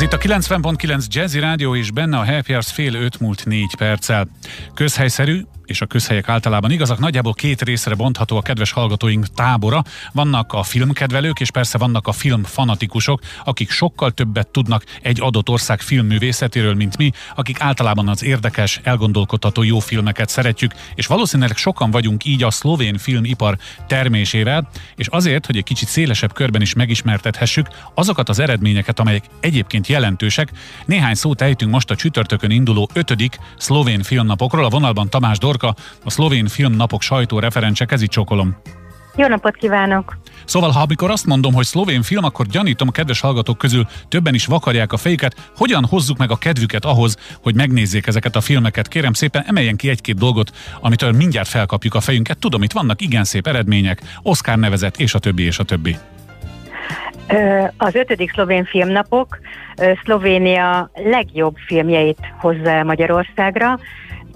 Ez itt a 90.9 Jazzy Rádió és benne a Happy Hours fél öt múlt négy perccel. Közhelyszerű, és a közhelyek általában igazak, nagyjából két részre bontható a kedves hallgatóink tábora. Vannak a filmkedvelők, és persze vannak a filmfanatikusok, akik sokkal többet tudnak egy adott ország filmművészetéről, mint mi, akik általában az érdekes, elgondolkodható jó filmeket szeretjük, és valószínűleg sokan vagyunk így a szlovén filmipar termésével, és azért, hogy egy kicsit szélesebb körben is megismertethessük azokat az eredményeket, amelyek egyébként jelentősek, néhány szót ejtünk most a csütörtökön induló ötödik szlovén filmnapokról. A vonalban Tamás Dork Dorka, a szlovén filmnapok sajtó referencse, kezi csokolom. Jó napot kívánok! Szóval, ha amikor azt mondom, hogy szlovén film, akkor gyanítom a kedves hallgatók közül többen is vakarják a fejüket, hogyan hozzuk meg a kedvüket ahhoz, hogy megnézzék ezeket a filmeket. Kérem szépen, emeljen ki egy-két dolgot, amitől mindjárt felkapjuk a fejünket. Tudom, itt vannak igen szép eredmények, Oscar nevezet, és a többi, és a többi. Az ötödik szlovén filmnapok Szlovénia legjobb filmjeit hozza Magyarországra.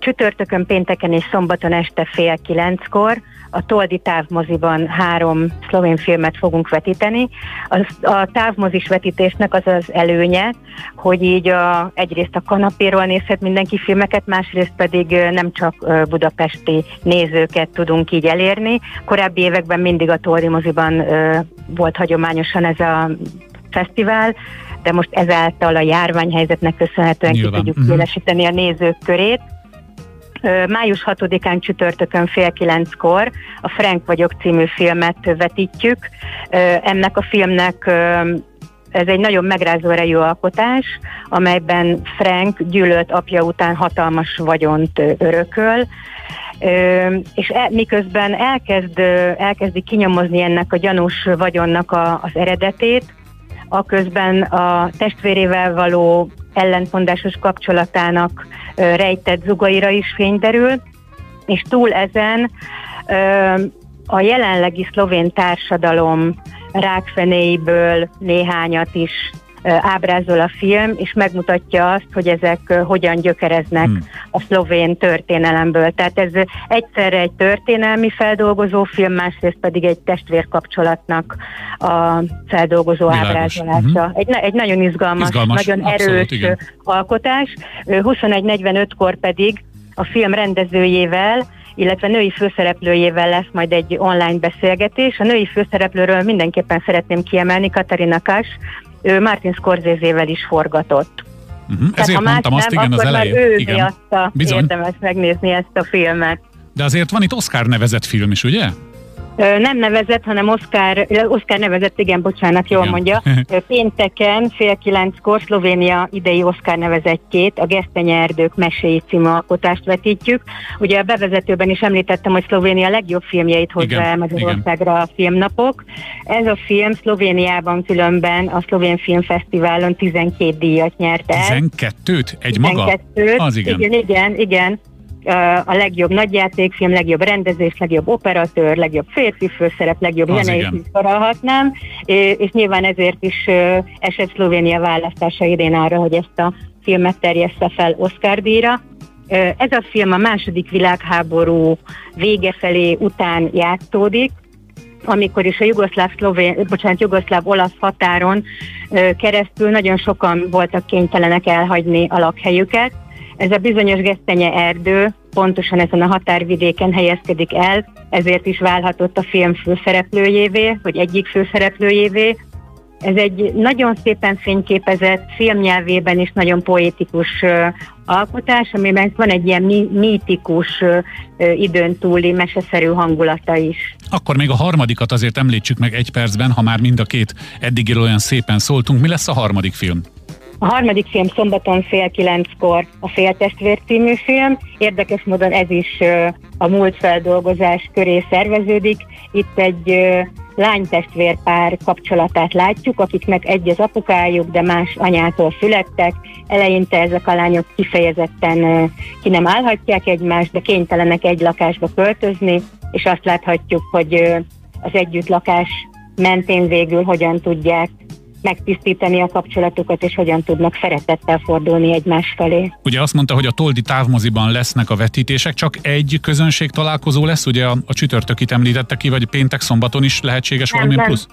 Csütörtökön, pénteken és szombaton este fél kilenckor a Toldi távmoziban három szlovén filmet fogunk vetíteni. A, a távmozis vetítésnek az az előnye, hogy így a, egyrészt a kanapéról nézhet mindenki filmeket, másrészt pedig nem csak budapesti nézőket tudunk így elérni. Korábbi években mindig a Toldi moziban volt hagyományosan ez a fesztivál, de most ezáltal a járványhelyzetnek köszönhetően Nyilván. ki tudjuk mhm. szélesíteni a nézők körét. Május 6-án csütörtökön fél kilenckor a Frank vagyok című filmet vetítjük. Ennek a filmnek ez egy nagyon megrázó erejű alkotás, amelyben Frank gyűlölt apja után hatalmas vagyont örököl, és e, miközben elkezd, elkezdi kinyomozni ennek a gyanús vagyonnak a, az eredetét, aközben a testvérével való ellentmondásos kapcsolatának rejtett zugaira is fény derül, és túl ezen a jelenlegi szlovén társadalom rákfenéiből néhányat is ábrázol a film, és megmutatja azt, hogy ezek hogyan gyökereznek hmm. a szlovén történelemből. Tehát ez egyszerre egy történelmi feldolgozó film, másrészt pedig egy testvérkapcsolatnak a feldolgozó Világos. ábrázolása. Hmm. Egy, egy nagyon izgalmas, izgalmas nagyon abszolút, erős igen. alkotás. 21.45-kor pedig a film rendezőjével illetve női főszereplőjével lesz majd egy online beszélgetés. A női főszereplőről mindenképpen szeretném kiemelni Katarina Kas, ő Martin Scorsese-vel is forgatott. Uh-huh. Ezért ha mondtam azt, igen, az elején. Ő igen. miatta Bizony. érdemes megnézni ezt a filmet. De azért van itt Oscar nevezett film is, ugye? Nem nevezett, hanem Oscar, Oscar nevezett, igen, bocsánat, jól igen. mondja. Pénteken fél kilenckor Szlovénia idei Oscar nevezettjét, a Gesztenye Erdők meséi című alkotást vetítjük. Ugye a bevezetőben is említettem, hogy Szlovénia legjobb filmjeit hozza el Magyarországra a filmnapok. Ez a film Szlovéniában különben a Szlovén Filmfesztiválon 12 díjat nyert el. 12-t? Egy 12-t. maga? Az igen. Igen, igen, igen a legjobb nagyjátékfilm, legjobb rendezés, legjobb operatőr, legjobb férfi főszerep, legjobb zenei is sorolhatnám, és nyilván ezért is esett Szlovénia választása idén arra, hogy ezt a filmet terjessze fel Oscar díjra. Ez a film a második világháború vége felé után játszódik, amikor is a jugoszláv, szlovén, bocsánat, jugoszláv olasz határon keresztül nagyon sokan voltak kénytelenek elhagyni a lakhelyüket, ez a bizonyos gesztenye erdő pontosan ezen a határvidéken helyezkedik el, ezért is válhatott a film főszereplőjévé, vagy egyik főszereplőjévé. Ez egy nagyon szépen fényképezett, filmnyelvében is nagyon poétikus alkotás, amiben van egy ilyen mítikus, időn túli, meseszerű hangulata is. Akkor még a harmadikat azért említsük meg egy percben, ha már mind a két eddigiről olyan szépen szóltunk. Mi lesz a harmadik film? A harmadik film szombaton fél kilenckor a Féltestvér című film. Érdekes módon ez is a múlt feldolgozás köré szerveződik. Itt egy lánytestvérpár kapcsolatát látjuk, akiknek egy az apukájuk, de más anyától születtek. Eleinte ezek a lányok kifejezetten ki nem állhatják egymást, de kénytelenek egy lakásba költözni, és azt láthatjuk, hogy az együttlakás mentén végül hogyan tudják megtisztítani a kapcsolatukat, és hogyan tudnak szeretettel fordulni egymás felé. Ugye azt mondta, hogy a Toldi távmoziban lesznek a vetítések, csak egy közönség találkozó lesz, ugye a, a csütörtökit említette ki, vagy péntek, szombaton is lehetséges nem, valami nem. plusz?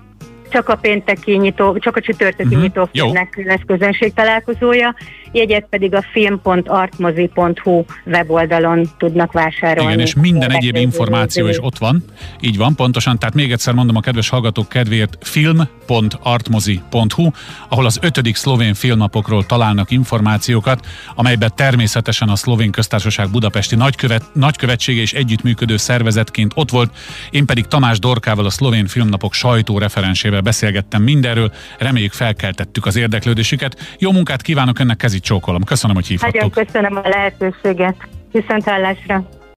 Csak a pénteki nyitó, csak a csütörtöki uh-huh. nyitófilmnek lesz közönség találkozója, jegyet pedig a film.artmozi.hu weboldalon tudnak vásárolni. Igen, és minden egyéb információ is ott van, így van pontosan, tehát még egyszer mondom a kedves hallgatók kedvéért film.artmozi.hu, ahol az ötödik szlovén filmnapokról találnak információkat, amelyben természetesen a szlovén köztársaság budapesti nagykövet, nagykövetsége és együttműködő szervezetként ott volt, én pedig Tamás Dorkával a szlovén filmnapok sajtóreferensével beszélgettem mindenről, reméljük felkeltettük az érdeklődésüket. Jó munkát kívánok önnek, kezit csókolom. Köszönöm, hogy hívhattok. Nagyon köszönöm a lehetőséget. Viszont hallásra.